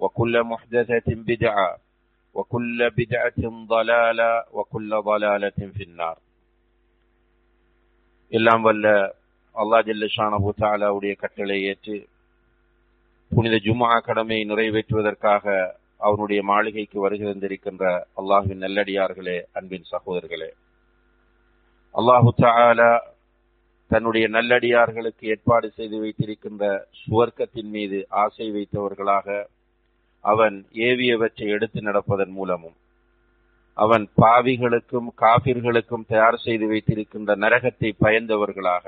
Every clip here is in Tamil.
وكل محدثة بدعة وكل بدعة ضلالة وكل ضلالة في النار எல்லாம் வல்ல அல்லா ஜல்லஷானஹு தாலாவுடைய கட்டளை ஏற்று புனித ஜுமா கடமையை நிறைவேற்றுவதற்காக அவனுடைய மாளிகைக்கு வருகிறந்திருக்கின்ற அல்லாஹுவின் நல்லடியார்களே அன்பின் சகோதரர்களே அல்லாஹு தாலா தன்னுடைய நல்லடியார்களுக்கு ஏற்பாடு செய்து வைத்திருக்கின்ற சுவர்க்கத்தின் மீது ஆசை வைத்தவர்களாக அவன் ஏவியவற்றை எடுத்து நடப்பதன் மூலமும் அவன் பாவிகளுக்கும் காபிர்களுக்கும் தயார் செய்து வைத்திருக்கின்ற நரகத்தை பயந்தவர்களாக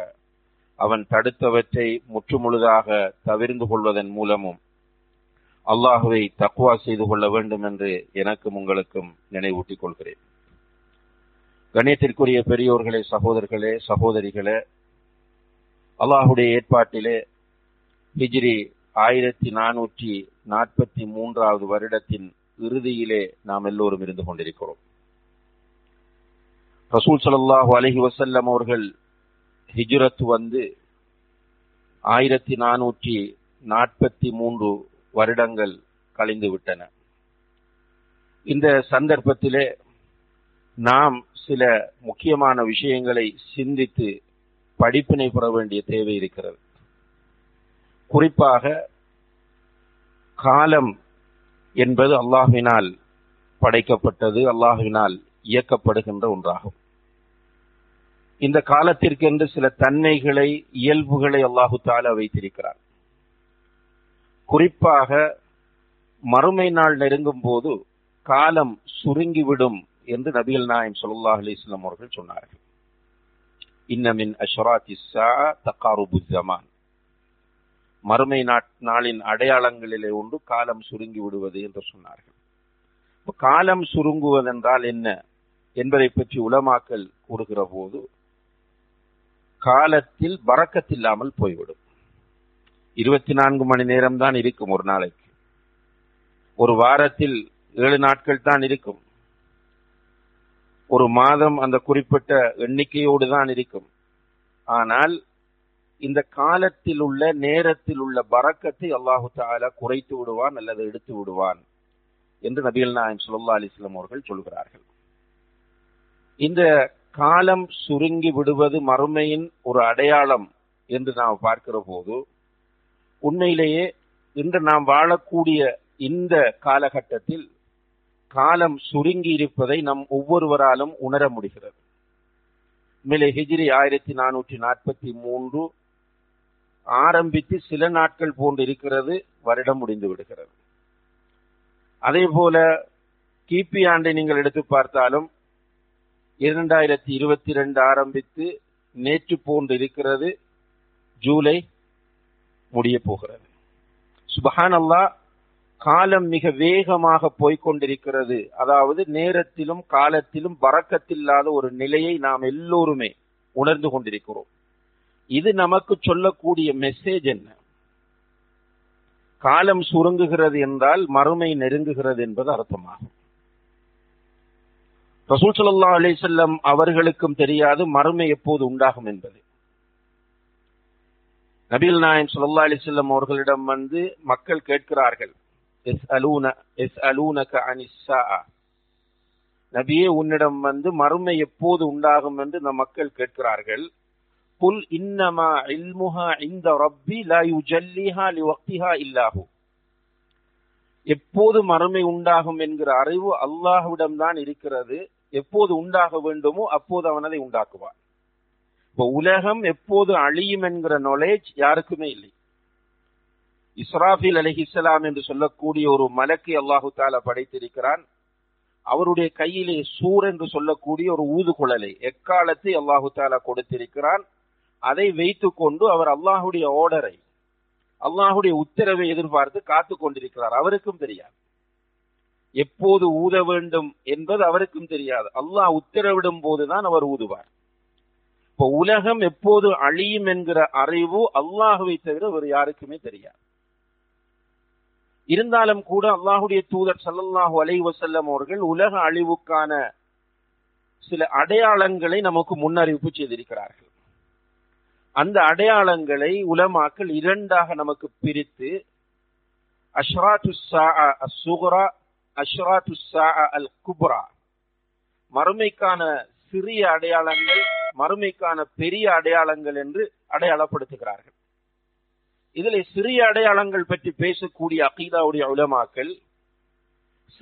அவன் தடுத்தவற்றை முற்றுமுழுதாக தவிர்ந்து கொள்வதன் மூலமும் அல்லாஹுவை தக்குவா செய்து கொள்ள வேண்டும் என்று எனக்கும் உங்களுக்கும் நினைவூட்டிக் கொள்கிறேன். கணியத்திற்குரிய பெரியோர்களே சகோதரர்களே சகோதரிகளே அல்லாஹுடைய ஏற்பாட்டிலே ஹிஜ்ரி ஆயிரத்தி நானூற்றி நாற்பத்தி மூன்றாவது வருடத்தின் இறுதியிலே நாம் எல்லோரும் இருந்து கொண்டிருக்கிறோம். ரசூல் சல்லாஹூ அலஹி வசல்லம் அவர்கள் ஹிஜ்ரத் வந்து ஆயிரத்தி நானூற்றி நாற்பத்தி மூன்று வருடங்கள் கழிந்து விட்டன. இந்த சந்தர்ப்பத்திலே நாம் சில முக்கியமான விஷயங்களை சிந்தித்து படிப்பினை பெற வேண்டிய தேவை இருக்கிறது. குறிப்பாக காலம் என்பது அல்லாஹுவினால் படைக்கப்பட்டது அல்லாஹினால் இயக்கப்படுகின்ற ஒன்றாகும். இந்த காலத்திற்கென்று சில தன்மைகளை இயல்புகளை அல்லாஹு தாலா வைத்திருக்கிறார் குறிப்பாக மறுமை நாள் நெருங்கும் போது காலம் சுருங்கிவிடும் என்று நபிகள் நாயம் சொல்லாஹ் அலிஸ்லாம் அவர்கள் சொன்னார்கள். இன்னமின் அஷ்ராத்தி தக்காருபு ஜமான் மறுமை நாளின் அடையாளங்களிலே ஒன்று காலம் சுருங்கி விடுவது என்று சொன்னார்கள். காலம் சுருங்குவதென்றால் என்ன? என்பதை பற்றி உலமாக்கல் கூறுகிற போது காலத்தில் பறக்கத்தில்லாமல் போய்விடும். இருபத்தி நான்கு மணி நேரம் தான் இருக்கும் ஒரு நாளைக்கு. ஒரு வாரத்தில் ஏழு நாட்கள் தான் இருக்கும். ஒரு மாதம் அந்த குறிப்பிட்ட எண்ணிக்கையோடு தான் இருக்கும். ஆனால் இந்த காலத்தில் உள்ள நேரத்தில் உள்ள பறக்கத்தை அல்லாஹு தாலா குறைத்து விடுவான் அல்லது எடுத்து விடுவான் என்று நபிகள் நாயம் சுல்லா அலிஸ்லாம் அவர்கள் சொல்கிறார்கள். இந்த காலம் சுருங்கி விடுவது மறுமையின் ஒரு அடையாளம் என்று நாம் பார்க்கிற போது உண்மையிலேயே இன்று நாம் வாழக்கூடிய இந்த காலகட்டத்தில் காலம் சுருங்கி இருப்பதை நம் ஒவ்வொருவராலும் உணர முடிகிறது. மேலே ஹிஜிரி ஆயிரத்தி நானூற்றி நாற்பத்தி மூன்று ஆரம்பித்து சில நாட்கள் போன்று இருக்கிறது வருடம் முடிந்து விடுகிறது. அதே போல கிபி ஆண்டை நீங்கள் எடுத்து பார்த்தாலும் இரண்டாயிரத்தி இருபத்தி ரெண்டு ஆரம்பித்து நேற்று போன்று இருக்கிறது ஜூலை முடிய போகிறது. சுபஹான் அல்லா காலம் மிக வேகமாக போய்கொண்டிருக்கிறது. அதாவது நேரத்திலும் காலத்திலும் பறக்கத்தில்லாத ஒரு நிலையை நாம் எல்லோருமே உணர்ந்து கொண்டிருக்கிறோம். இது நமக்கு சொல்லக்கூடிய மெசேஜ் என்ன? காலம் சுருங்குகிறது என்றால் மறுமை நெருங்குகிறது என்பது அர்த்தமாகும். ரசூல் சல்லா அலைஹி அவர்களுக்கும் தெரியாது மறுமை எப்போது உண்டாகும் என்பது. நபில் நாயம் ஸல்லல்லாஹு அலைஹி அவர்களிடம் வந்து மக்கள் கேட்கிறார்கள் எஸ்அலூன எஸ்அலூனக அனிஸ் ஸாஆ நபியே உன்னிடம் வந்து மறுமை எப்போது உண்டாகும் என்று நம் மக்கள் கேட்கிறார்கள். புல் இன்னமா இல்முஹா இந்த ரப்பி லா யுஜல்லிஹா லிவக்திஹா இல்லாஹு எப்போது மறுமை உண்டாகும் என்கிற அறிவு அல்லாஹ்விடம் தான் இருக்கிறது. எப்போது உண்டாக வேண்டுமோ அப்போது அவன் அதை உண்டாக்குவான். இப்போ உலகம் எப்போது அழியும் என்கிற நாலேஜ் யாருக்குமே இல்லை. இஸ்ராஃபில் அலிஹிஸ்லாம் என்று சொல்லக்கூடிய ஒரு மலக்கு அல்லாஹு தாலா படைத்திருக்கிறான். அவருடைய கையிலே சூர் என்று சொல்லக்கூடிய ஒரு ஊதுகுழலை எக்காலத்தை அல்லாஹு தாலா கொடுத்திருக்கிறான். அதை வைத்துக் கொண்டு அவர் அல்லாஹுடைய ஓர்டரை அல்லாஹுடைய உத்தரவை எதிர்பார்த்து காத்து கொண்டிருக்கிறார். அவருக்கும் தெரியாது. எப்போது ஊத வேண்டும் என்பது அவருக்கும் தெரியாது. அல்லாஹ் உத்தரவிடும் போதுதான் அவர் ஊதுவார். இப்ப உலகம் எப்போது அழியும் என்கிற அறிவு அல்லாஹுவை தவிர வேறு யாருக்குமே தெரியாது. இருந்தாலும் கூட அல்லாஹுடைய தூதர் சல்லல்லாஹு அலை வசல்லம் அவர்கள் உலக அழிவுக்கான சில அடையாளங்களை நமக்கு முன்னறிவிப்பு செய்திருக்கிறார்கள். அந்த அடையாளங்களை உலமாக்கள் இரண்டாக நமக்கு பிரித்து அஷ்ராத்து சுகுரா அஷ்ராத்து அல் குப்ரா மறுமைக்கான சிறிய அடையாளங்கள் மறுமைக்கான பெரிய அடையாளங்கள் என்று அடையாளப்படுத்துகிறார்கள். இதில் சிறிய அடையாளங்கள் பற்றி பேசக்கூடிய அகீதாவுடைய உலமாக்கள்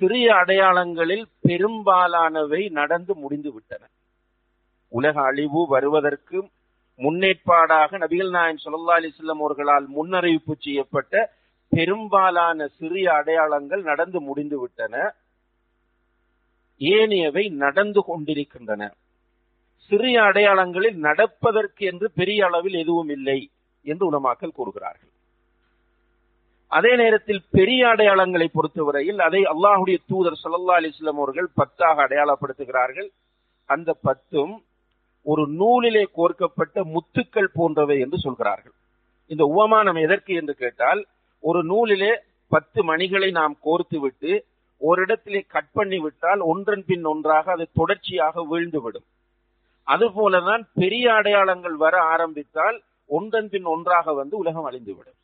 சிறிய அடையாளங்களில் பெரும்பாலானவை நடந்து முடிந்து விட்டன உலக அழிவு வருவதற்கு முன்னேற்பாடாக நபிகள் நாயன் சொல்லா அலிஸ்லம் அவர்களால் முன்னறிவிப்பு செய்யப்பட்ட பெரும்பாலான சிறிய அடையாளங்கள் நடந்து முடிந்து விட்டன. ஏனையவை நடந்து கொண்டிருக்கின்றன. சிறிய அடையாளங்களில் நடப்பதற்கு என்று பெரிய அளவில் எதுவும் இல்லை என்று உணமாக்கல் கூறுகிறார்கள். அதே நேரத்தில் பெரிய அடையாளங்களை பொறுத்தவரையில் அதை அல்லாஹுடைய தூதர் சல்லா அலிஸ்லாம் அவர்கள் பத்தாக அடையாளப்படுத்துகிறார்கள். அந்த பத்தும் ஒரு நூலிலே கோர்க்கப்பட்ட முத்துக்கள் போன்றவை என்று சொல்கிறார்கள். இந்த உபமானம் எதற்கு என்று கேட்டால் ஒரு நூலிலே பத்து மணிகளை நாம் கோர்த்து விட்டு ஒரு இடத்திலே கட் பண்ணி விட்டால் ஒன்றன் பின் ஒன்றாக அது தொடர்ச்சியாக வீழ்ந்துவிடும். அதுபோலதான் பெரிய அடையாளங்கள் வர ஆரம்பித்தால் ஒன்றன் பின் ஒன்றாக வந்து உலகம் அழிந்துவிடும்.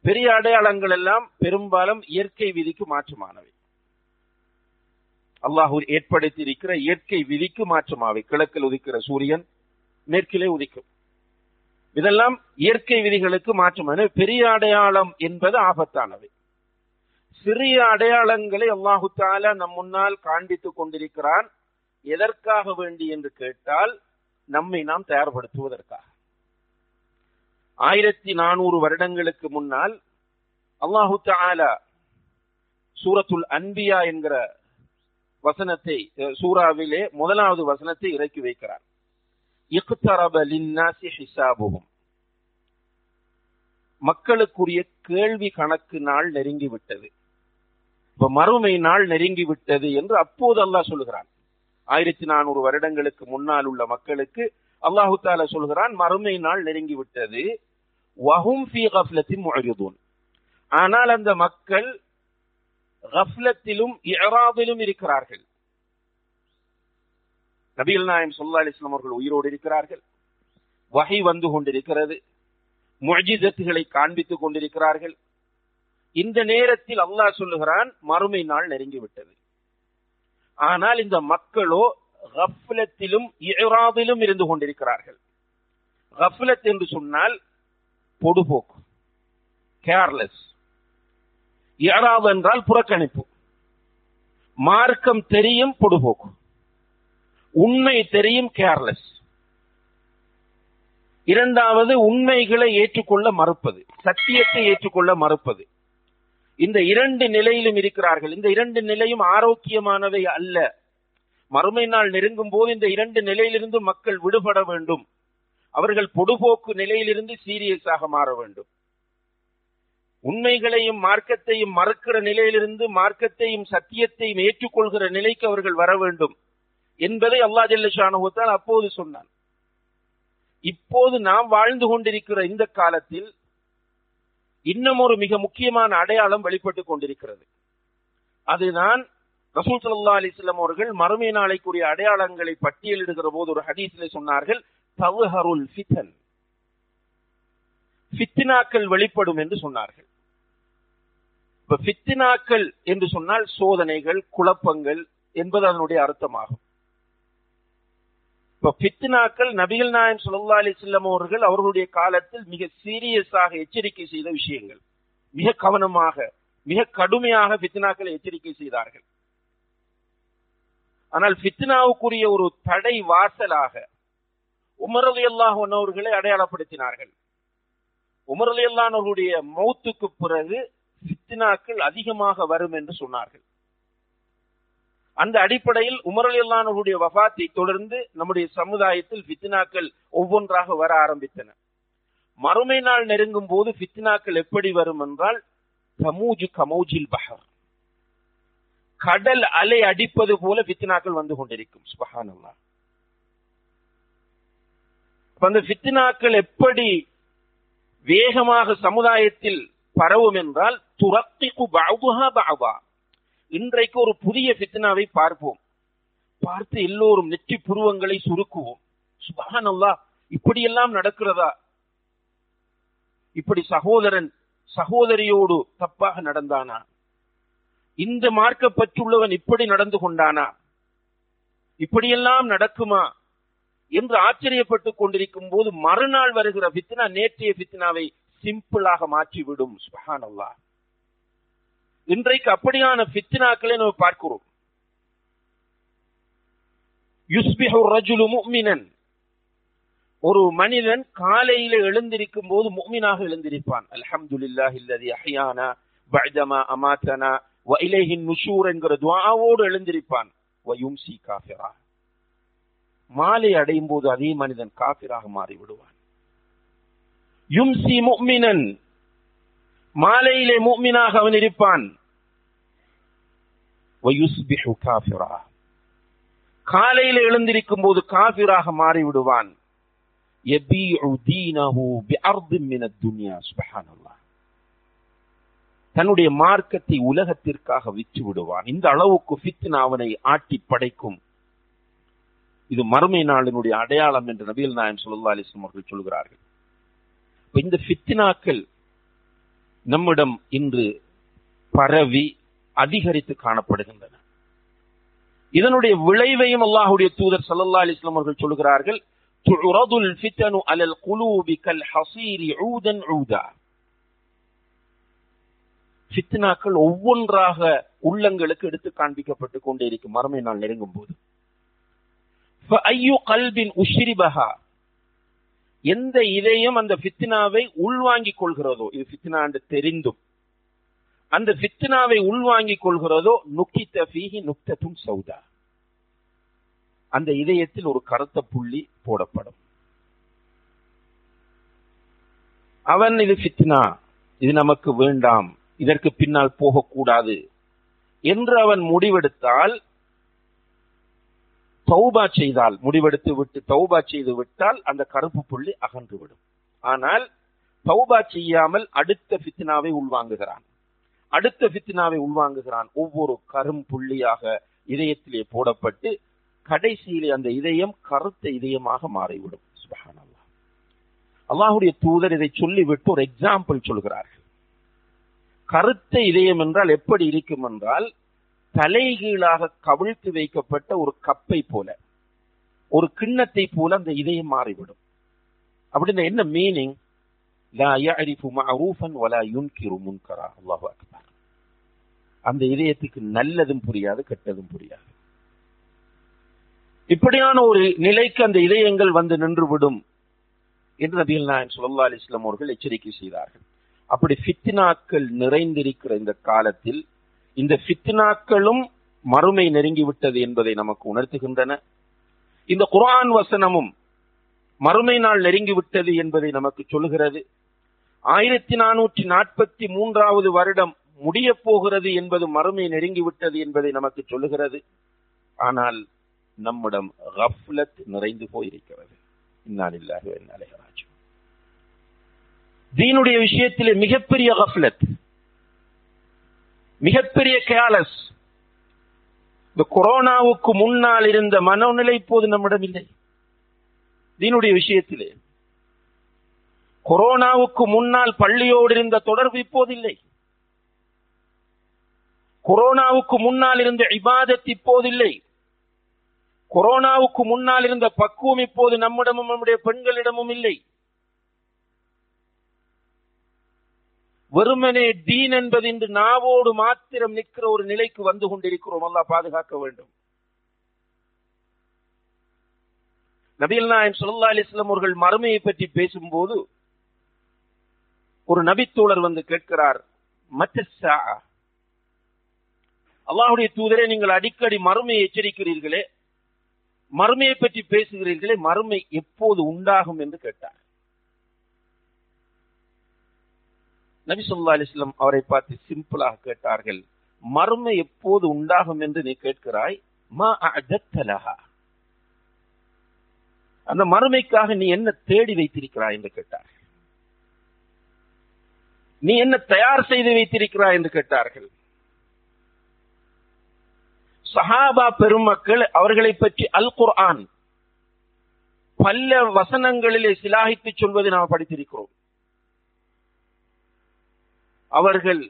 பெரிய அடையாளங்கள் எல்லாம் பெரும்பாலும் இயற்கை விதிக்கு மாற்றமானவை. அல்லாஹூர் ஏற்படுத்தி இருக்கிற இயற்கை விதிக்கு மாற்றமாவை கிழக்கில் உதிக்கிற சூரியன் மேற்கிலே உதிக்கும். இதெல்லாம் இயற்கை விதிகளுக்கு மாற்றமான பெரிய அடையாளம் என்பது ஆபத்தானவை. சிறிய அடையாளங்களை அல்லாஹு தாலா நம் முன்னால் காண்பித்துக் கொண்டிருக்கிறான். எதற்காக வேண்டி என்று கேட்டால் நம்மை நாம் தயார்படுத்துவதற்காக. ஆயிரத்தி நானூறு வருடங்களுக்கு முன்னால் அல்லாஹு தாலா சூரத்துல் அன்பியா என்கிற வசனத்தை சூறாவிலே முதலாவது வசனத்தை இறக்கி வைக்கிறார். இக்தரப லின்னாசி ஹிசாபுகும் மக்களுக்குரிய கேள்வி கணக்கு நாள் நெருங்கி விட்டது. இப்ப மறுமை நாள் நெருங்கி விட்டது என்று அப்போது அல்லாஹ் சொல்கிறான். ஆயிரத்தி நானூறு வருடங்களுக்கு முன்னால் உள்ள மக்களுக்கு அல்லாஹு தால சொல்கிறான் மறுமை நாள் நெருங்கி விட்டது. வஹும் ஃபி கஃப்லத்தின் ஆனால் அந்த மக்கள் கஃப்லத்திலும் இராவிலும் இருக்கிறார்கள். நபிகள் நாயம் சொல்லா அலிஸ்லாம் அவர்கள் உயிரோடு இருக்கிறார்கள். வகை வந்து கொண்டிருக்கிறது. முஜிதத்துகளை காண்பித்துக் கொண்டிருக்கிறார்கள். இந்த நேரத்தில் அல்லாஹ் சொல்லுகிறான் மறுமை நாள் நெருங்கிவிட்டது ஆனால் இந்த மக்களோ கஃப்லத்திலும் இராவிலும் இருந்து கொண்டிருக்கிறார்கள். கஃப்லத் என்று சொன்னால் பொடுபோக்கு. கேர்லெஸ் இராவ் என்றால் புறக்கணிப்பு. மார்க்கம் தெரியும் பொடுபோக்கு. உண்மை தெரியும் கேர்லெஸ் இரண்டாவது உண்மைகளை ஏற்றுக்கொள்ள மறுப்பது. சத்தியத்தை ஏற்றுக்கொள்ள மறுப்பது. இந்த இரண்டு நிலையிலும் இருக்கிறார்கள். இந்த இரண்டு நிலையும் ஆரோக்கியமானவை அல்ல. மறுமை நாள் நெருங்கும் போது இந்த இரண்டு நிலையிலிருந்து மக்கள் விடுபட வேண்டும். அவர்கள் பொடுபோக்கு நிலையிலிருந்து சீரியஸாக மாற வேண்டும். உண்மைகளையும் மார்க்கத்தையும் மறுக்கிற நிலையிலிருந்து மார்க்கத்தையும் சத்தியத்தையும் ஏற்றுக்கொள்கிற நிலைக்கு அவர்கள் வர வேண்டும் என்பதை அல்லா ஜல்லஷானுத்தால் அப்போது சொன்னான். இப்போது நாம் வாழ்ந்து கொண்டிருக்கிற இந்த காலத்தில் இன்னும் ஒரு மிக முக்கியமான அடையாளம் வெளிப்பட்டு கொண்டிருக்கிறது. அதுதான் ரசூல் சல்லா அலிஸ்லாம் அவர்கள் மறுமை நாளைக்குரிய அடையாளங்களை பட்டியலிடுகிற போது ஒரு ஹதீஸில் சொன்னார்கள் தவஹருல் ஃபித்தன் ஃபித்தினாக்கள் வெளிப்படும் என்று சொன்னார்கள். இப்ப பித்தினாக்கள் என்று சொன்னால் சோதனைகள் குழப்பங்கள் என்பது அதனுடைய அர்த்தமாகும். இப்ப பித்தினாக்கள் நபிகள் நாயம் சுல்லா செல்லம் அவர்கள் அவர்களுடைய காலத்தில் மிக சீரியஸாக எச்சரிக்கை செய்த விஷயங்கள். மிக கவனமாக மிக கடுமையாக ஃபித்னாக்களை எச்சரிக்கை செய்தார்கள். ஆனால் பித்தினாவுக்குரிய ஒரு தடை வாசலாக உமரலி அல்லாஹன் அவர்களை அடையாளப்படுத்தினார்கள். உமரலி அல்லாஹர்களுடைய மௌத்துக்கு பிறகு பித்னாக்கள் அதிகமாக வரும் என்று சொன்னார்கள். அந்த அடிப்படையில் உமரலி வபாத்தை தொடர்ந்து நம்முடைய சமுதாயத்தில் பித்னாக்கள் ஒவ்வொன்றாக வர ஆரம்பித்தன. மறுமை நாள் நெருங்கும் போது பித்னாக்கள் எப்படி வரும் என்றால் கமூஜு கமௌஜில் பஹர். கடல் அலை அடிப்பது போல பித்னாக்கள் வந்து கொண்டிருக்கும் சுபஹானல்லா அந்த பித்னாக்கள் எப்படி வேகமாக சமுதாயத்தில் பரவும் என்றால் துரத்திக்கு பாபுஹா பாபா இன்றைக்கு ஒரு புதிய ஃபித்னாவை பார்ப்போம். பார்த்து எல்லோரும் நெற்றி புருவங்களை சுருக்குவோம். சுபஹானல்லா இப்படியெல்லாம் நடக்கிறதா? இப்படி சகோதரன் சகோதரியோடு தப்பாக நடந்தானா? இந்த மார்க்க பற்றுள்ளவன் இப்படி நடந்து கொண்டானா? இப்படியெல்லாம் நடக்குமா? என்று ஆச்சரியப்பட்டுக் கொண்டிருக்கும் போது மறுநாள் வருகிற பித்னா நேற்றைய பித்னாவை சிம்பிளாக மாற்றிவிடும். அல்லாஹ் இன்றைக்கு அப்படியான பித்னாக்களை நம்ம பார்க்கிறோம். யுஸ்பிஹு ரஜுலு முஃமினன். ஒரு மனிதன் காலையில எழுந்திருக்கும் போது முக்மினாக எழுந்திருப்பான். அல்ஹம்துலில்லாஹி அல்லதி அஹ்யானா பஅதமா அமாத்தனா வ இலைஹி நுஷூர் என்கிற துஆவோடு எழுந்திருப்பான். வ யும்சி காஃபிரா. மாலை அடையும் போது அதே மனிதன் காஃபிராக மாறி விடுவான் யும்சி முக்மினன் மாலையிலே மூமினாக அவன் இருப்பான். காஃபிரா. எழுந்திருக்கும் போது காஃபிராக மாறி தன்னுடைய மார்க்கத்தை உலகத்திற்காக விற்று விடுவான் இந்த அளவுக்கு ஃபித்னா அவனை ஆட்டி படைக்கும். இது மறுமை நாளினுடைய அடையாளம் என்று நபீல் நாயன் சொல்லா அலிஸ்லாம் அவர்கள் சொல்கிறார்கள். இந்த பித்தினாக்கள் நம்மிடம் இன்று பரவி அதிகரித்து காணப்படுகின்றன. இதனுடைய விளைவையும் அல்லாஹுடைய தூதர் சல்லா அலிஸ்லாம் அவர்கள் சொல்லுகிறார்கள் துரதுல் அலல் குலூபி ஹசீரி ஊதன் ஊதா. ஒவ்வொன்றாக உள்ளங்களுக்கு எடுத்து காண்பிக்கப்பட்டு கொண்டே இருக்கும். மறுமை நாள் நெருங்கும் போது ஐயோ கல்வின் உஷ்ரிபஹா. எந்த இதயம் அந்த ஃபித்னாவை உள்வாங்கிக் கொள்கிறதோ இது ஃபித்னா என்று தெரிந்தும் அந்த ஃபித்னாவை உள்வாங்கிக் கொள்கிறதோ நுக்கித்த ஃபீஹி நுக்தத்தும் சௌதா. அந்த இதயத்தில் ஒரு கருத்த புள்ளி போடப்படும். அவன் இது ஃபித்னா இது நமக்கு வேண்டாம் இதற்கு பின்னால் போகக்கூடாது என்று அவன் முடிவெடுத்தால் தௌபா செய்தால் முடிவெடுத்து விட்டு தௌபா செய்து விட்டால் அந்த கருப்பு புள்ளி அகன்று விடும் ஆனால் தௌபா செய்யாமல் அடுத்த பித்னாவை உள்வாங்குகிறான். அடுத்த பித்னாவை உள்வாங்குகிறான். ஒவ்வொரு கரும் புள்ளியாக இதயத்திலே போடப்பட்டு கடைசியிலே அந்த இதயம் கருத்த இதயமாக மாறிவிடும். சுபஹான் அல்லாஹுடைய தூதர் இதை சொல்லிவிட்டு ஒரு எக்ஸாம்பிள் சொல்கிறார்கள். கருத்த இதயம் என்றால் எப்படி இருக்கும் என்றால் தலைகீழாக கவிழ்த்து வைக்கப்பட்ட ஒரு கப்பை போல. ஒரு கிண்ணத்தை போல அந்த இதயம் மாறிவிடும். அப்படின்னா என்ன மீனிங் லா யஅரிஃபு மஅரூஃபன் வலா யுன்கிரு முன்கரா. அல்லாஹு அக்பர். அந்த இதயத்துக்கு நல்லதும் புரியாது கெட்டதும் புரியாது. இப்படியான ஒரு நிலைக்கு அந்த இதயங்கள் வந்து நின்றுவிடும் என்று நபிகள் நாயன் சுல்லா அலிஸ்லாம் அவர்கள் எச்சரிக்கை செய்தார்கள். அப்படி ஃபித்னாக்கள் நிறைந்திருக்கிற இந்த காலத்தில் இந்த ஃபித்னாக்களும் மறுமை நெருங்கிவிட்டது என்பதை நமக்கு உணர்த்துகின்றன. இந்த குரான் வசனமும் மறுமை நாள் நெருங்கிவிட்டது என்பதை நமக்கு சொல்லுகிறது. ஆயிரத்தி நானூற்றி நாற்பத்தி மூன்றாவது வருடம் முடிய போகிறது என்பது மறுமை நெருங்கிவிட்டது என்பதை நமக்கு சொல்லுகிறது. ஆனால் நம்மிடம் கஃப்லத் நிறைந்து போயிருக்கிறது. இன்னாலில்லாஹி தீனுடைய விஷயத்திலே மிகப்பெரிய கஃப்லத். மிகப்பெரிய கேலஸ் இந்த கொரோனாவுக்கு முன்னால் இருந்த மனநிலை இப்போது நம்மிடம் இல்லை. தீனுடைய விஷயத்திலே. கொரோனாவுக்கு முன்னால் பள்ளியோடு இருந்த தொடர்பு இப்போது இல்லை. கொரோனாவுக்கு முன்னால் இருந்த இபாதத் இப்போது இல்லை. கொரோனாவுக்கு முன்னால் இருந்த பக்குவம் இப்போது நம்மிடமும் நம்முடைய பெண்களிடமும் இல்லை. வெறுமனே டீன் என்பது இன்று நாவோடு மாத்திரம் நிற்கிற ஒரு நிலைக்கு வந்து கொண்டிருக்கிறோம். அல்லா பாதுகாக்க வேண்டும். நபிகள் நாயம் சுல்லா அலிஸ்லாம் அவர்கள் மறுமையை பற்றி பேசும்போது ஒரு நபித்தோழர் வந்து கேட்கிறார் மற்ற அல்லாஹுடைய தூதரே நீங்கள் அடிக்கடி மறுமையை எச்சரிக்கிறீர்களே மறுமையை பற்றி பேசுகிறீர்களே மறுமை எப்போது உண்டாகும் என்று கேட்டார். நபி சொல்லா அலிஸ்லம் அவரை பார்த்து சிம்பிளாக கேட்டார்கள். மறுமை எப்போது உண்டாகும் என்று நீ கேட்கிறாய்? மா அஜத்தலஹா அந்த மறுமைக்காக நீ என்ன தேடி வைத்திருக்கிறாய் என்று கேட்டார் நீ என்ன தயார் செய்து வைத்திருக்கிறாய் என்று கேட்டார்கள். சஹாபா பெருமக்கள் அவர்களை பற்றி அல் குர்ஆன் பல்ல வசனங்களிலே சிலாகித்து சொல்வதை நாம் படித்திருக்கிறோம். அவர்கள்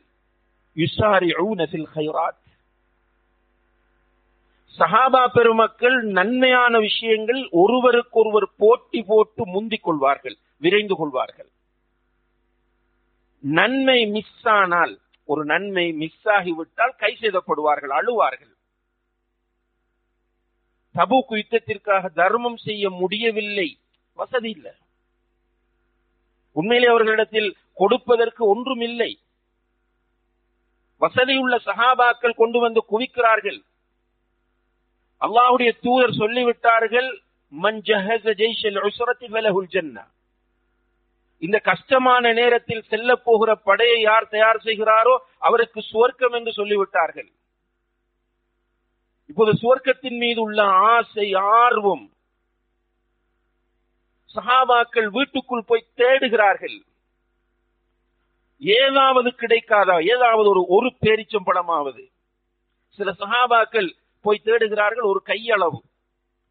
சஹாபா பெருமக்கள் நன்மையான விஷயங்கள் ஒருவருக்கொருவர் போட்டி போட்டு முந்திக் கொள்வார்கள் விரைந்து கொள்வார்கள். நன்மை மிஸ் ஆனால் ஒரு நன்மை மிஸ் ஆகிவிட்டால் கை செய்தப்படுவார்கள் அழுவார்கள். தபுக்கு யுத்தத்திற்காக தர்மம் செய்ய முடியவில்லை வசதி இல்லை. உண்மையிலே அவர்களிடத்தில் கொடுப்பதற்கு ஒன்றும் இல்லை வசதியுள்ள சகாபாக்கள் கொண்டு வந்து குவிக்கிறார்கள். அல்லாஹுடைய தூதர் சொல்லிவிட்டார்கள் இந்த கஷ்டமான நேரத்தில் செல்ல போகிற படையை யார் தயார் செய்கிறாரோ அவருக்கு சுவர்க்கம் என்று சொல்லிவிட்டார்கள். இப்போது சுவர்க்கத்தின் மீது உள்ள ஆசை ஆர்வம் சஹாபாக்கள் வீட்டுக்குள் போய் தேடுகிறார்கள். ஏதாவது கிடைக்காதா? ஏதாவது ஒரு ஒரு பேரிச்சம்பழமாவது சில சகாபாக்கள் போய் தேடுகிறார்கள் ஒரு கையளவு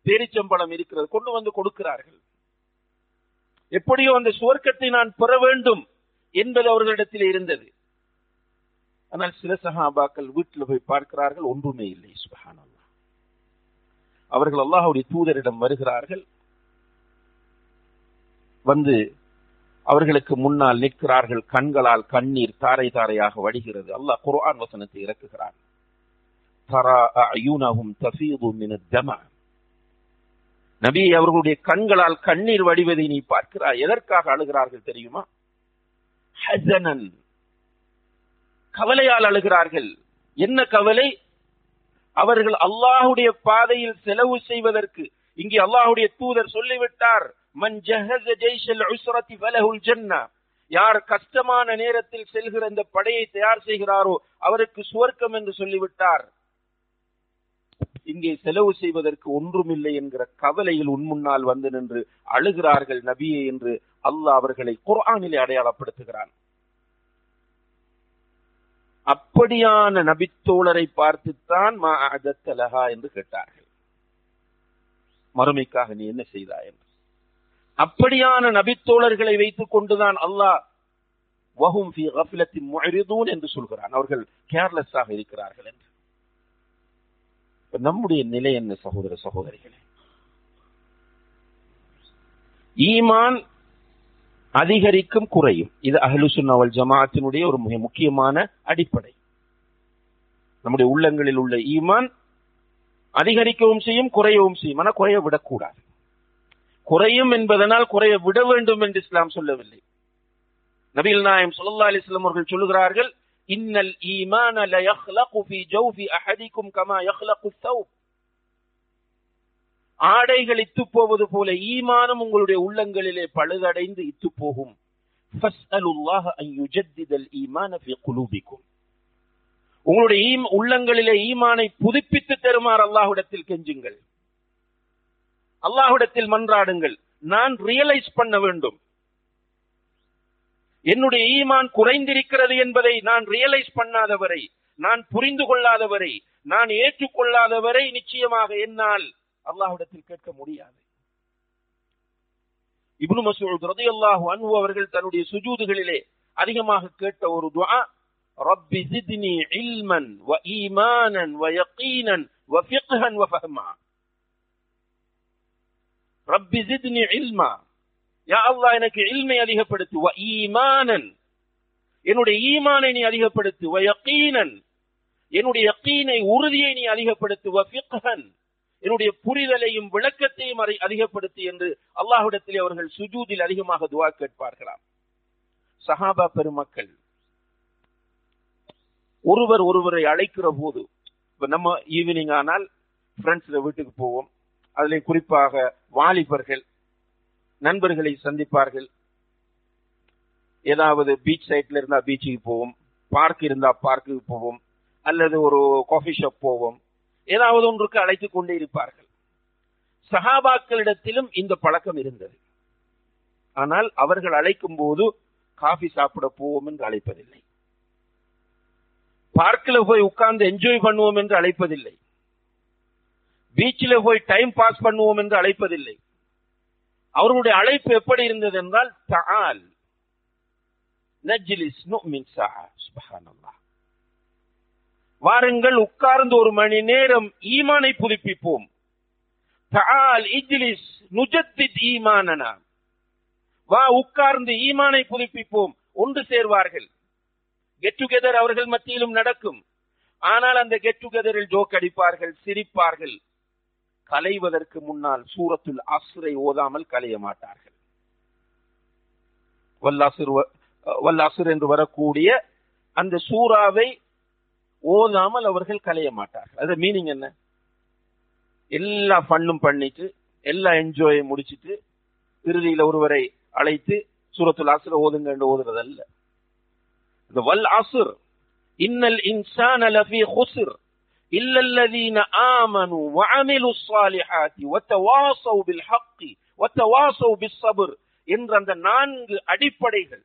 பேரிச்சம்பழம் இருக்கிறது கொண்டு வந்து கொடுக்கிறார்கள். எப்படியோ அந்த சுவர்க்கத்தை நான் பெற வேண்டும் என்பது அவர்களிடத்தில் இருந்தது. ஆனால் சில சஹாபாக்கள் வீட்டில் போய் பார்க்கிறார்கள் ஒன்றுமே இல்லை சுபஹான் அவர்கள் அல்லாஹுடைய தூதரிடம் வருகிறார்கள். வந்து அவர்களுக்கு முன்னால் நிற்கிறார்கள் கண்களால் கண்ணீர் தாரை தாரையாக வடிகிறது. அல்லாஹ் குர்ஆன் வசனத்தை இறக்குகிறான். நபி அவர்களுடைய கண்களால் கண்ணீர் வடிவதை நீ பார்க்கிறாய். எதற்காக அழுகிறார்கள் தெரியுமா? ஹசனன். கவலையால் அழுகிறார்கள். என்ன கவலை? அவர்கள் அல்லாஹுடைய பாதையில் செலவு செய்வதற்கு. இங்கே அல்லாஹுடைய தூதர் சொல்லிவிட்டார். மன் ஜஹஸ ஜெய்ஷல் உஸ்ரதி ஃபலஹுல் ஜன்னா. யார் கஷ்டமான நேரத்தில் செல்கிற இந்த படையை தயார் செய்கிறாரோ அவருக்கு சுவர்க்கம் என்று சொல்லிவிட்டார். இங்கே செலவு செய்வதற்கு ஒன்றுமில்லை என்கிற கவலையில் உன்முன்னால் வந்து நின்று அழுகிறார்கள் நபியே என்று அல்லாஹ் அவர்களை குர்ஆனிலே அடையாளப்படுத்துகிறான். அப்படியான நபித்தோழரை பார்த்துத்தான் மா அதத்தலகா என்று கேட்டார்கள். மறுமைக்காக நீ என்ன செய்தாய் என்று. அப்படியான நபித்தோழர்களை வைத்துக் கொண்டுதான் அல்லாஹ் வஹும் ஃபி கஃபிலத்தின் என்று சொல்கிறான். அவர்கள் கேர்லெஸ்ஸாக இருக்கிறார்கள் என்று. நம்முடைய நிலை என்ன சகோதர சகோதரிகளே? ஈமான் அதிகரிக்கும் குறையும். இது அஹலுசுன்னவல் ஜமாத்தினுடைய ஒரு மிக முக்கியமான அடிப்படை. நம்முடைய உள்ளங்களில் உள்ள ஈமான் அதிகரிக்கவும் செய்யும் குறையவும் செய்யும். ஆனால் குறைய விடக்கூடாது. குறையும் என்பதனால் குறைய விட வேண்டும் என்று இஸ்லாம் சொல்லவில்லை. நபில் நாயம் சுல்லா அலிஸ்லாம் அவர்கள் சொல்லுகிறார்கள் இன்னல் ஈமான லயஹ்லகு ஃபி ஜௌஃபி அஹதிக்கும் கமா யஹ்லகு ஸௌப். ஆடைகள் இத்து போவது போல ஈமானம் உங்களுடைய உள்ளங்களிலே பழுதடைந்து இத்து போகும். உங்களுடைய உள்ளங்களிலே ஈமானை புதுப்பித்து தருமாறு அல்லாஹ்விடத்தில் கெஞ்சுங்கள். அல்லாஹுடத்தில் மன்றாடுங்கள். நான் ரியலைஸ் பண்ண வேண்டும். என்னுடைய ஈமான் குறைந்திருக்கிறது என்பதை நான் ரியலைஸ் பண்ணாதவரை நான் புரிந்து கொள்ளாதவரை நான் ஏற்றுக்கொள்ளாதவரை நிச்சயமாக என்னால் அல்லாஹ்விடத்தில் கேட்க முடியாது. இப்னு மசூத் ரலியல்லாஹு அன்ஹு அவர்கள் தன்னுடைய சுஜூதுகளிலே அதிகமாக கேட்ட ஒரு துஆ ரப்பி ஜித்னி இல்மன் வ ஈமானன் வ யகீனன் வ ஃபிக்ஹன் வ ஃபஹ்மா. ரப்பி ஜித்னி இல்மா. யா அல்லாஹ் எனக்கு இல்மை அதிகப்படுத்து. வ ஈமானன். என்னுடைய ஈமானை நீ அதிகப்படுத்து. வ யகீனன். என்னுடைய யகீனை உறுதியை நீ அதிகப்படுத்து. வ ஃபிக்ஹன். என்னுடைய புரிதலையும் விளக்கத்தையும் அறி- அதிகப்படுத்து என்று அல்லாஹ்விடத்திலே அவர்கள் சுஜூதில் அதிகமாக துவா கேட்பார்களாம். சஹாபா பெருமக்கள் ஒருவர் ஒருவரை அழைக்கிற போது இப்ப நம்ம ஈவினிங் ஆனால் ஃப்ரெண்ட்ஸ்ல வீட்டுக்கு போவோம். அதிலே குறிப்பாக வாலிபர்கள் நண்பர்களை சந்திப்பார்கள். ஏதாவது பீச் சைட்ல இருந்தா பீச்சுக்கு போவோம் பார்க் இருந்தா பார்க்குக்கு போவோம் அல்லது ஒரு காஃபி ஷாப் போவோம். ஏதாவது ஒன்றுக்கு அழைத்துக் கொண்டே இருப்பார்கள். சஹாபாக்களிடத்திலும் இந்த பழக்கம் இருந்தது. ஆனால் அவர்கள் அழைக்கும் போது காஃபி சாப்பிட போவோம் என்று அழைப்பதில்லை. பார்க்கில் போய் உட்கார்ந்து என்ஜாய் பண்ணுவோம் என்று அழைப்பதில்லை. பீச்சில் போய் டைம் பாஸ் பண்ணுவோம் என்று அழைப்பதில்லை. அவர்களுடைய அழைப்பு எப்படி இருந்தது என்றால் தால் நஜ்லிஸ் நுமின் வாருங்கள் உட்கார்ந்து ஒரு மணி நேரம் ஈமானை புதுப்பிப்போம். தால் இஜ்லிஸ் நுஜத்தித் ஈமானனா? வா உட்கார்ந்து ஈமானை புதுப்பிப்போம். ஒன்று சேர்வார்கள். கெட் டுகெதர் அவர்கள் மத்தியிலும் நடக்கும். ஆனால் அந்த கெட் டுகெதரில் ஜோக் அடிப்பார்கள் சிரிப்பார்கள். கலைவதற்கு முன்னால் சூரத்துல் அஸ்ரை ஓதாமல் கலைய மாட்டார்கள். வல்லாசுர் வல்லாசுர் என்று வரக்கூடிய அந்த சூறாவை ஓதாமல் அவர்கள் கலைய மாட்டார்கள். அது மீனிங் என்ன? எல்லா ஃபன்னும் பண்ணிட்டு எல்லா என்ஜாயை முடிச்சிட்டு இறுதியில ஒருவரை அழைத்து சூரத்துல் ஆசுர ஓதுங்க என்று ஓதுறது அல்ல வல் ஆசுர் இன்னல் இன்சான் அலஃபி ஹுசுர் إلا الذين آمنوا وعملوا الصالحات وتواصوا بالحق وتواصوا بالصبر என்ற அந்த நான்கு அடிப்படைகள்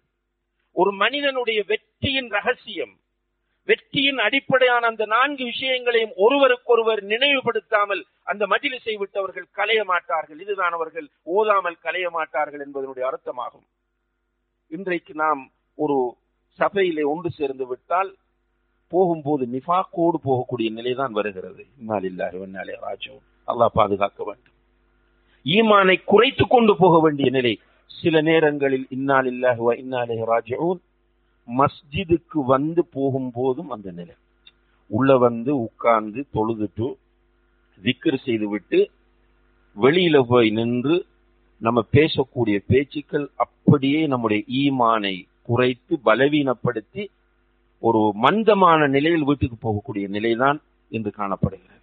ஒரு மனிதனுடைய வெற்றியின் ரகசியம் வெற்றியின் அடிப்படையான அந்த நான்கு விஷயங்களையும் ஒருவருக்கொருவர் நினைவுபடுத்தாமல் அந்த மஜிலிசை விட்டவர்கள் கலைய மாட்டார்கள் இதுதான் அவர்கள் ஓதாமல் கலைய மாட்டார்கள் என்பதனுடைய அர்த்தமாகும் இன்றைக்கு நாம் ஒரு சபையிலே ஒன்று சேர்ந்து விட்டால் போகும்போது நிஃபாக்கோடு போகக்கூடிய நிலைதான் வருகிறது. இன்னாலில்லாஹி வ இன்னா அல்லாஹ் பாதுகாக்க வேண்டும். ஈமானை குறைத்து கொண்டு போக வேண்டிய நிலை சில நேரங்களில் இன்னால் வ இன்னா இலைஹி மஸ்ஜிதுக்கு வந்து போகும்போதும் அந்த நிலை. உள்ள வந்து உட்கார்ந்து தொழுதுட்டு விக்கர் செய்து விட்டு வெளியில போய் நின்று நம்ம பேசக்கூடிய பேச்சுக்கள் அப்படியே நம்முடைய ஈமானை குறைத்து பலவீனப்படுத்தி ஒரு மந்தமான நிலையில் வீட்டுக்கு போகக்கூடிய நிலைதான் இன்று காணப்படுகிறது.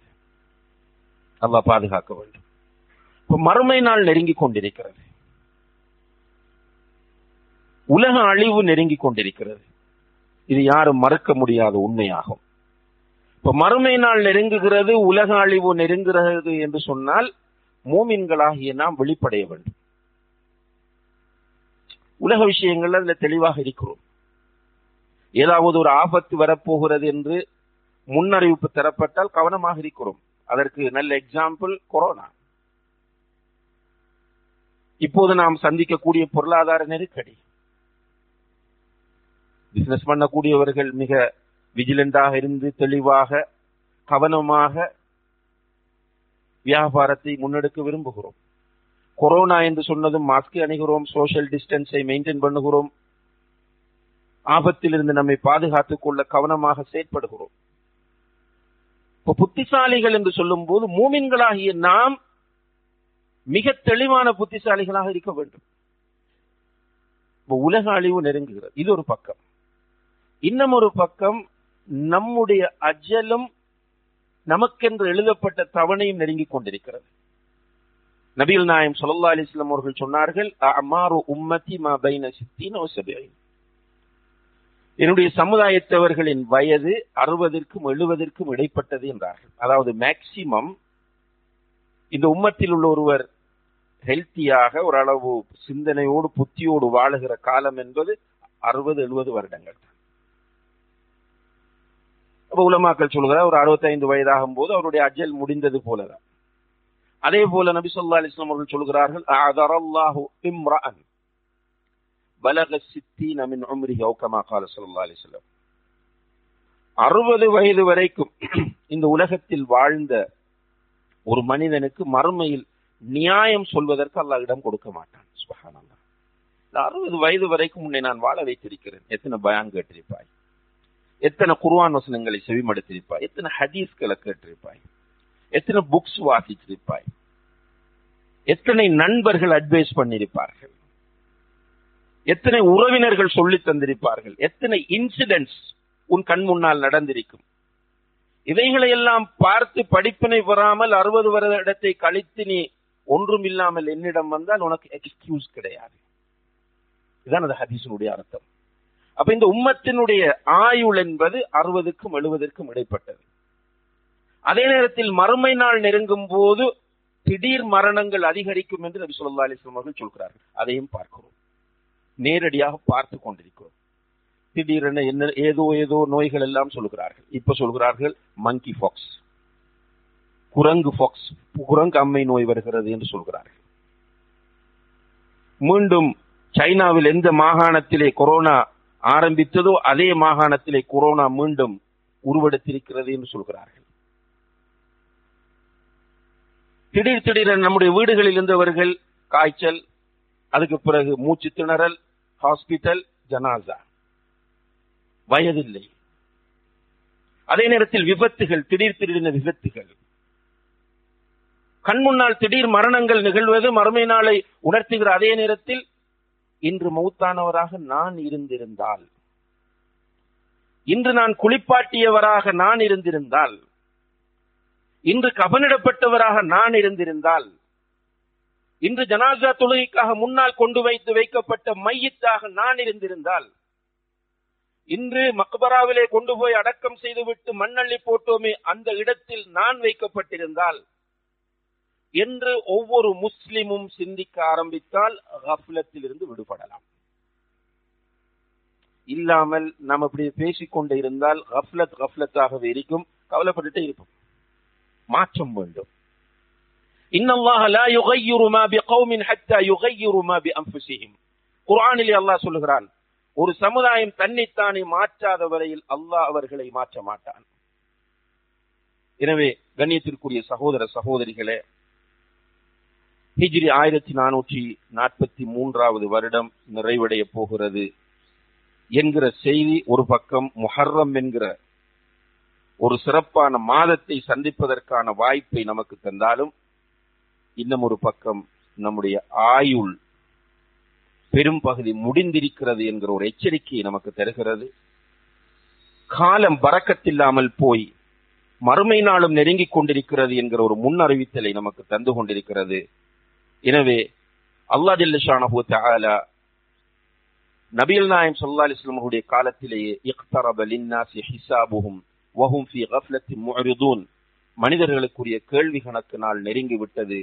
அல்லாஹ் பாதுகாக்க வேண்டும். இப்ப மறுமை நாள் நெருங்கிக் கொண்டிருக்கிறது. உலக அழிவு நெருங்கிக் கொண்டிருக்கிறது. இது யாரும் மறுக்க முடியாத உண்மையாகும். இப்ப மறுமை நாள் நெருங்குகிறது உலக அழிவு நெருங்குகிறது என்று சொன்னால் மூமின்களாகிய நாம் வெளிப்படைய வேண்டும். உலக விஷயங்கள் அதுல தெளிவாக இருக்கிறோம். ஏதாவது ஒரு ஆபத்து வரப்போகிறது என்று முன்னறிவிப்பு தரப்பட்டால் கவனமாக இருக்கிறோம். அதற்கு நல்ல எக்ஸாம்பிள் கொரோனா இப்போது நாம் சந்திக்கக்கூடிய பொருளாதார நெருக்கடி. பிசினஸ் பண்ணக்கூடியவர்கள் மிக விஜிலண்டாக இருந்து தெளிவாக கவனமாக வியாபாரத்தை முன்னெடுக்க விரும்புகிறோம். கொரோனா என்று சொன்னதும் மாஸ்க் அணிகிறோம் சோஷியல் டிஸ்டன்ஸை மெயின்டைன் பண்ணுகிறோம். ஆபத்திலிருந்து நம்மை பாதுகாத்துக் கொள்ள கவனமாக செயற்படுகிறோம். இப்போ புத்திசாலிகள் என்று சொல்லும் போது மூமின்களாகிய நாம் மிக தெளிவான புத்திசாலிகளாக இருக்க வேண்டும். உலக அழிவு நெருங்குகிறது. இது ஒரு பக்கம். இன்னும் ஒரு பக்கம் நம்முடைய அஜலும் நமக்கென்று எழுதப்பட்ட தவணையும் நெருங்கிக் கொண்டிருக்கிறது. நபிகள் நாயம் சொல்லா அலிஸ்லாம் அவர்கள் சொன்னார்கள் அமாரு உம்மதி மா பைன சித்தின் என்னுடைய சமுதாயத்தவர்களின் வயது அறுபதற்கும் எழுபதற்கும் இடைப்பட்டது என்றார்கள். அதாவது மேக்சிமம் இந்த உம்மத்தில் உள்ள ஒருவர் ஹெல்த்தியாக ஓரளவு சிந்தனையோடு புத்தியோடு வாழுகிற காலம் என்பது அறுபது எழுபது வருடங்கள். தான் அப்ப உலமாக்கள் சொல்கிறார் ஒரு அறுபத்தைந்து வயதாகும் போது அவருடைய அஜல் முடிந்தது போலதான். அதே போல நபி சொல்லா அலிஸ்லாம் அவர்கள் சொல்கிறார்கள் பலக சித்தீன மின் உம்ரிஹி அவு கால ஸல்லல்லாஹு அலைஹி அறுபது வயது வரைக்கும் இந்த உலகத்தில் வாழ்ந்த ஒரு மனிதனுக்கு மறுமையில் நியாயம் சொல்வதற்கு அல்லாஹ் இடம் கொடுக்க மாட்டான். சுபஹானல்லாஹ். இந்த அறுபது வயது வரைக்கும் உன்னை நான் வாழ வைத்திருக்கிறேன். எத்தனை பயான் கேட்டிருப்பாய்? எத்தனை குர்வான் வசனங்களை செவிமடுத்திருப்பாய்? எத்தனை ஹதீஸ்களை கேட்டிருப்பாய்? எத்தனை புக்ஸ் வாசிச்சிருப்பாய் எத்தனை நண்பர்கள் அட்வைஸ் பண்ணியிருப்பார்கள்? எத்தனை உறவினர்கள் சொல்லி தந்திருப்பார்கள்? எத்தனை இன்சிடென்ட்ஸ் உன் கண் முன்னால் நடந்திருக்கும்? இவைகளை எல்லாம் பார்த்து படிப்பினை பெறாமல் அறுபது வருடத்தை கழித்து நீ ஒன்றும் இல்லாமல் என்னிடம் வந்தால் உனக்கு எக்ஸ்கியூஸ் கிடையாது. இதுதான் அந்த ஹதீசனுடைய அர்த்தம். அப்ப இந்த உம்மத்தினுடைய ஆயுள் என்பது அறுபதுக்கும் எழுபதற்கும் இடைப்பட்டது. அதே நேரத்தில் மறுமை நாள் நெருங்கும் போது திடீர் மரணங்கள் அதிகரிக்கும் என்று நபி சொல்லா அலிஸ்லாம் அவர்கள் சொல்கிறார்கள். அதையும் பார்க்கிறோம். நேரடியாக பார்த்து கொண்டிருக்கிறோம். திடீரென என்ன ஏதோ ஏதோ நோய்கள் எல்லாம் சொல்கிறார்கள். இப்ப சொல்கிறார்கள் மங்கி ஃபாக்ஸ் குரங்கு ஃபாக்ஸ் குரங்கு அம்மை நோய் வருகிறது என்று சொல்கிறார்கள். மீண்டும் சைனாவில் எந்த மாகாணத்திலே கொரோனா ஆரம்பித்ததோ அதே மாகாணத்திலே கொரோனா மீண்டும் உருவெடுத்திருக்கிறது என்று சொல்கிறார்கள். திடீர் திடீரென நம்முடைய வீடுகளில் இருந்தவர்கள் காய்ச்சல் அதுக்கு பிறகு மூச்சு திணறல் ஹாஸ்பிட்டல் ஜனாசா. வயதில்லை. அதே நேரத்தில் விபத்துகள் திடீர் திடீரென விபத்துகள். கண் முன்னால் திடீர் மரணங்கள் நிகழ்வது மறுமை நாளை உணர்த்துகிற அதே நேரத்தில் இன்று மௌத்தானவராக நான் இருந்திருந்தால் இன்று நான் குளிப்பாட்டியவராக நான் இருந்திருந்தால் இன்று கபனிடப்பட்டவராக நான் இருந்திருந்தால் இன்று ஜனாசா தொழுகைக்காக முன்னால் கொண்டு வைத்து வைக்கப்பட்ட மையத்தாக நான் இருந்திருந்தால் இன்று மக்பராவிலே கொண்டு போய் அடக்கம் செய்துவிட்டு மண்ணள்ளி போட்டோமே அந்த இடத்தில் நான் வைக்கப்பட்டிருந்தால் என்று ஒவ்வொரு முஸ்லிமும் சிந்திக்க ஆரம்பித்தால் கஃப்லத்தில் இருந்து விடுபடலாம். இல்லாமல் நாம் அப்படி பேசிக்கொண்டு இருந்தால் கஃப்லத் கஃப்லத்தாகவே இருக்கும். கவலைப்பட்டுட்டே இருப்போம். மாற்றம் வேண்டும். இன்னல்லாஹ லா யுகையிரு மா பிகௌமின் ஹத்தா யுகையிரு மா அம்புசிஹிம் குர்ஆனிலே அல்லாஹ் சொல்லுகிறான் ஒரு சமுதாயம் தன்னைத்தானே மாற்றாத வரையில் அல்லாஹ் அவர்களை மாற்ற மாட்டான். எனவே கண்ணியத்திற்குரிய சகோதர சகோதரிகளே ஹிஜ்ரி ஆயிரத்தி நானூற்றி நாற்பத்தி மூன்றாவது வருடம் நிறைவடைய போகிறது என்கிற செய்தி ஒரு பக்கம் முஹர்ரம் என்கிற ஒரு சிறப்பான மாதத்தை சந்திப்பதற்கான வாய்ப்பை நமக்கு தந்தாலும் இன்னும் ஒரு பக்கம் நம்முடைய ஆயுள் பெரும் பகுதி முடிந்திருக்கிறது என்கிற ஒரு எச்சரிக்கையை நமக்கு தருகிறது. காலம் பறக்கத்தில்லாமல் போய் மறுமை நாளும் நெருங்கிக் கொண்டிருக்கிறது என்கிற ஒரு முன் அறிவித்தலை நமக்கு தந்து கொண்டிருக்கிறது. எனவே அல்லா ஜல்லஷானஹு தாலா நபிகள் நாயம் ஸல்லல்லாஹு அலைஹி காலத்திலேயே இக்தரப லின்னாசி ஹிசாபுஹும் வஹும் முஅரிதூன். மனிதர்களுக்குரிய கேள்வி கணக்கு நாள் நெருங்கி விட்டது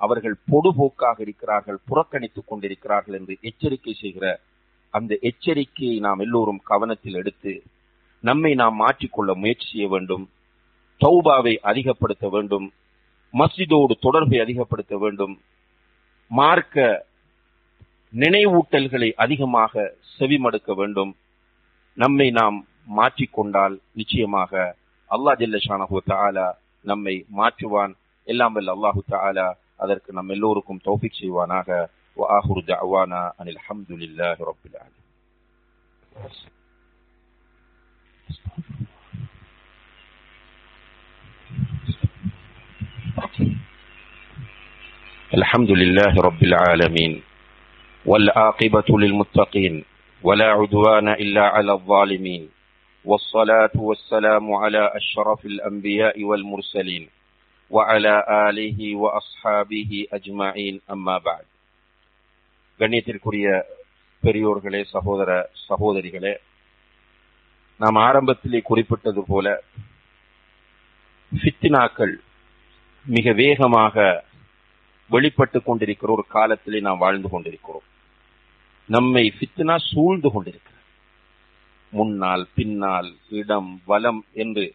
அவர்கள் பொடுபோக்காக இருக்கிறார்கள் புறக்கணித்துக் கொண்டிருக்கிறார்கள் என்று எச்சரிக்கை செய்கிற அந்த எச்சரிக்கையை நாம் எல்லோரும் கவனத்தில் எடுத்து நம்மை நாம் மாற்றிக்கொள்ள முயற்சி செய்ய வேண்டும் தௌபாவை அதிகப்படுத்த வேண்டும் மஸ்ஜிதோடு தொடர்பை அதிகப்படுத்த வேண்டும் மார்க்க நினைவூட்டல்களை அதிகமாக செவிமடுக்க வேண்டும். நம்மை நாம் மாற்றிக்கொண்டால் நிச்சயமாக அல்லா ஜல்லஷானஹு தாலா நம்மை மாற்றுவான். எல்லாம் வல்ல அல்லாஹு தாலா அதற்கு நம் எல்லோருக்கும் தௌஃபிக் செய்வானாக وآخر دعوانا أن الحمد لله رب العالمين الحمد لله رب العالمين والعاقبة للمتقين ولا عدوان إلا على الظالمين والصلاة والسلام على أشرف الأنبياء والمرسلين وعلى آله وأصحابه أجمعين أما بعد கண்ணியத்திற்குரிய பெரியோர்களே சகோதர சகோதரிகளே நாம் ஆரம்பத்திலே குறிப்பிட்டது போல ஃபித்தினாக்கள் மிக வேகமாக வெளிப்பட்டு கொண்டிருக்கிற ஒரு காலத்திலே நாம் வாழ்ந்து கொண்டிருக்கிறோம் நம்மை ஃபித்னா சூழ்ந்து கொண்டிருக்கிறது முன்னால் பின்னால் இடம் வலம் என்று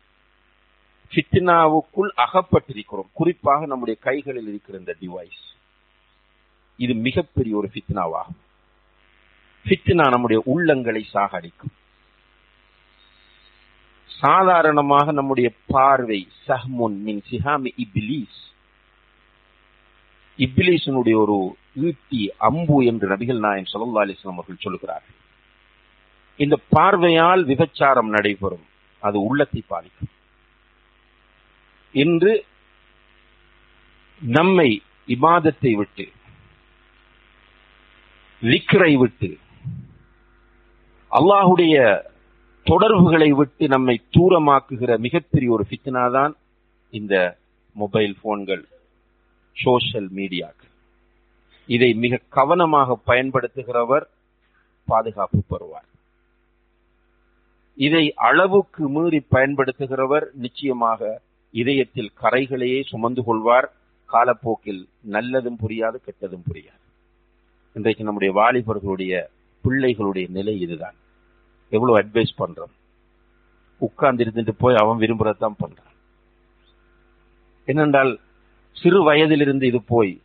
ஃபித்னாவுக்குள் அகப்பட்டிருக்கிறோம். குறிப்பாக நம்முடைய கைகளில் இருக்கிற இந்த டிவைஸ் இது மிகப்பெரிய ஒரு ஃபித்னாவாகும். ஃபித்னா நம்முடைய உள்ளங்களை சாகடிக்கும். சாதாரணமாக நம்முடைய பார்வை சஹ்முன் மின் சிஹாமி இப்லீஸ். இப்லீஸினுடைய ஒரு ஈட்டி அம்பு என்று நபிகள் நாயன் சல்லா அலிஸ்லாம் அவர்கள் சொல்லுகிறார்கள் இந்த பார்வையால் விபச்சாரம் நடைபெறும். அது உள்ளத்தை பாதிக்கும். இன்று நம்மை இமாதத்தை விட்டு விக்ரை விட்டு அல்லாஹுடைய தொடர்புகளை விட்டு நம்மை தூரமாக்குகிற மிகப்பெரிய ஒரு ஃபித்னா தான் இந்த மொபைல் போன்கள் சோஷியல் மீடியாக்கள். இதை மிக கவனமாக பயன்படுத்துகிறவர் பாதுகாப்பு பெறுவார். இதை அளவுக்கு மீறி பயன்படுத்துகிறவர் நிச்சயமாக இதயத்தில் கரைகளையே சுமந்து கொள்வார். காலப்போக்கில் நல்லதும் புரியாது கெட்டதும் புரியாது. இன்றைக்கு நம்முடைய வாலிபர்களுடைய பிள்ளைகளுடைய நிலை இதுதான். எவ்வளவு அட்வைஸ் பண்றோம். உட்கார்ந்து இருந்துட்டு போய் அவன் விரும்புறதான் பண்றான். என்னென்றால் சிறு வயதிலிருந்து இது போய்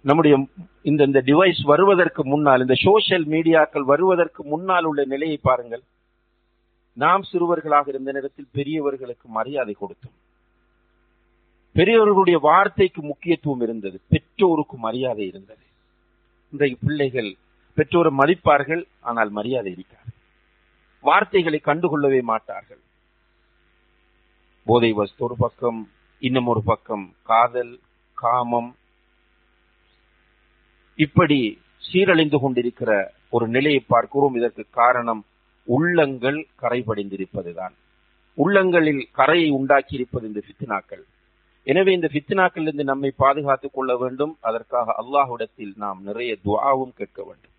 நம்முடைய இந்த இந்த டிவைஸ் வருவதற்கு முன்னால் இந்த சோசியல் மீடியாக்கள் வருவதற்கு முன்னால் உள்ள நிலையை பாருங்கள். நாம் சிறுவர்களாக இருந்த நேரத்தில் பெரியவர்களுக்கு மரியாதை கொடுத்தோம். பெரியவர்களுடைய வார்த்தைக்கு முக்கியத்துவம் இருந்தது. பெற்றோருக்கு மரியாதை இருந்தது. இன்றைக்கு பிள்ளைகள் பெற்றோரை மதிப்பார்கள் ஆனால் மரியாதை இருக்காது. வார்த்தைகளை கண்டுகொள்ளவே மாட்டார்கள். போதை வஸ்து ஒரு பக்கம் இன்னும் ஒரு பக்கம் காதல் காமம். இப்படி சீரழிந்து கொண்டிருக்கிற ஒரு நிலையை பார்க்கிறோம். இதற்கு காரணம் உள்ளங்கள் கரைபடிந்திருப்பதுதான். உள்ளங்களில் கரையை உண்டாக்கி இருப்பது இந்த சித்தினாக்கள் எனவே இந்த ஃபித்னாக்கள் இருந்து நம்மை பாதுகாத்துக் கொள்ள வேண்டும். அதற்காக அல்லாஹுடத்தில் நாம் நிறைய துவாவும் கேட்க வேண்டும்.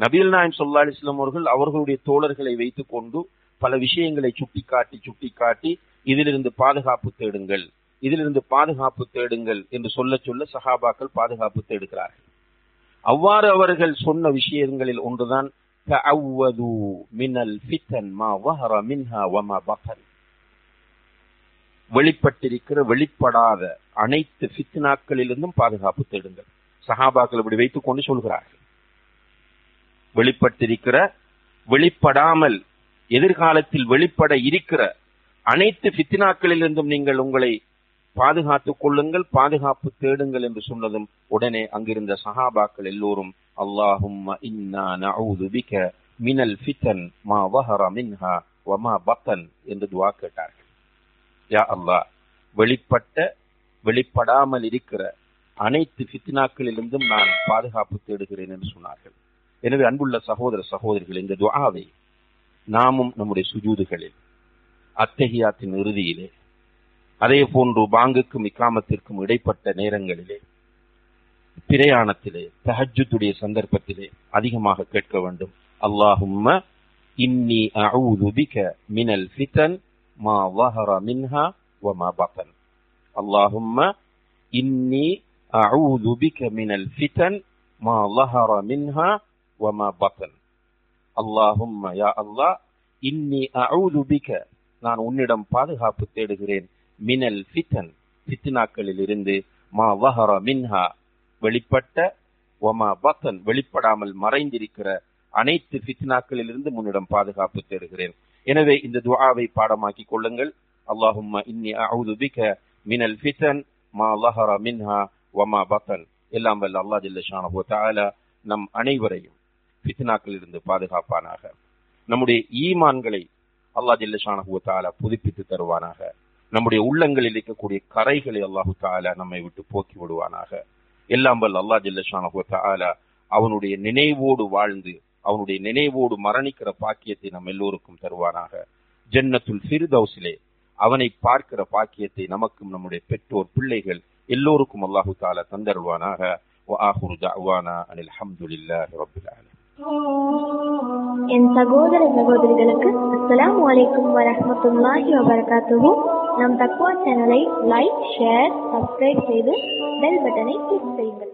நபீல் நாயம் சொல்லா அலிஸ்லாம் அவர்கள் அவர்களுடைய தோழர்களை வைத்துக் கொண்டு பல விஷயங்களை சுட்டிக்காட்டி சுட்டிக்காட்டி இதிலிருந்து பாதுகாப்பு தேடுங்கள் இதிலிருந்து பாதுகாப்பு தேடுங்கள் என்று சொல்ல சொல்ல சஹாபாக்கள் பாதுகாப்பு தேடுகிறார்கள். அவ்வாறு அவர்கள் சொன்ன விஷயங்களில் ஒன்றுதான் மினல் ஃபித்தன் மா வஹர மின்ஹா வமா பகன் வெளிப்பட்டிருக்கிற வெளிப்படாத அனைத்து ஃபித்னாக்களிலிருந்தும் பாதுகாப்பு தேடுங்கள். சஹாபாக்கள் இப்படி வைத்துக் கொண்டு சொல்கிறார்கள். வெளிப்பட்டிருக்கிற வெளிப்படாமல் எதிர்காலத்தில் வெளிப்பட இருக்கிற அனைத்து ஃபித்னாக்களிலிருந்தும் நீங்கள் உங்களை பாதுகாத்துக் கொள்ளுங்கள் பாதுகாப்பு தேடுங்கள் என்று சொன்னதும் உடனே அங்கிருந்த சஹாபாக்கள் எல்லோரும் அல்லாஹும் இன்னா நஊது பிக மினல் ஃபித்தன் மா வஹர மின்ஹா வமா பத்தன் என்று துவா கேட்டார்கள். யா அல்லா. வெளிப்பட்ட வெளிப்படாமல் இருக்கிற அனைத்து ஃபித்னாக்களிலிருந்தும் நான் பாதுகாப்பு தேடுகிறேன் என்று சொன்னார்கள். எனவே அன்புள்ள சகோதர சகோதரிகள் இந்த துவாவை நாமும் நம்முடைய சுஜூதுகளில் அத்தகையாத்தின் இறுதியிலே அதே போன்று பாங்குக்கும் இக்காமத்திற்கும் இடைப்பட்ட நேரங்களிலே பிரயாணத்திலே தஹஜுத்துடைய சந்தர்ப்பத்திலே அதிகமாக கேட்க வேண்டும். அல்லாஹும்ம இன்னி அவுதுபிக மினல் ஃபிதன் மா வஹர மின்ஹா வமா பத்தன் அல்லாஹும்ம இன்னி அஊது பிக மினல் ஃபிதன் மா வஹர மின்ஹா வமா பத்தன் அல்லாஹும்ம யா அல்லாஹ் இன்னி அஊது பிக நான் உன்னிடம் பாதுகாப்பு தேடுகிறேன். மினல் ஃபிதன் ஃபித்னாக்களில் இருந்து மா வஹர மின்ஹா. வெளிப்பட்ட ஒமா பத்தன் வெளிப்படாமல் மறைந்திருக்கிற அனைத்து ஃபித்னாக்களிலிருந்து முன்னிடம் பாதுகாப்பு தேடுகிறேன். எனவே இந்த துஆவை பாடமாக்கிக் கொள்ளுங்கள். அல்லாஹும் இன்னி அஊது பிக மினல் ஃபித்தன் மா லஹர மின்ஹா வமா பத்தன். எல்லாம் வல்ல அல்லா ஜல்ல ஷானஹு நம் அனைவரையும் ஃபித்னாக்களில் இருந்து பாதுகாப்பானாக. நம்முடைய ஈமான்களை அல்லா ஜல்ல ஷானஹு புதுப்பித்து தருவானாக. நம்முடைய உள்ளங்களில் இருக்கக்கூடிய கரைகளை அல்லாஹு தாலா நம்மை விட்டு போக்கி விடுவானாக. எல்லாம் வல்ல அல்லா ஜில்லஷானஹு தாலா அவனுடைய நினைவோடு வாழ்ந்து அவனுடைய நினைவோடு மரணிக்கிற பாக்கியத்தை நம் எல்லோருக்கும் தருவானாக ஜன்னத்துல் ஃபிர்தௌஸிலே அவனை பார்க்கிற பாக்கியத்தை நமக்கும் நம்முடைய பெற்றோர் பிள்ளைகள் எல்லோருக்கும் அல்லாஹு தாலா தந்தருவானாக وآخر دعوانا أن الحمد لله رب العالمين என் சகோதர சகோதரிகளுக்கு அஸ்ஸலாமு அலைக்கும் வரஹ்மத்துல்லாஹி வபரகாத்துஹு நம் தக்வா சேனலை லைக் ஷேர் சப்ஸ்கிரைப் செய்து பெல் பட்டனை கிளிக் செய்யுங்கள்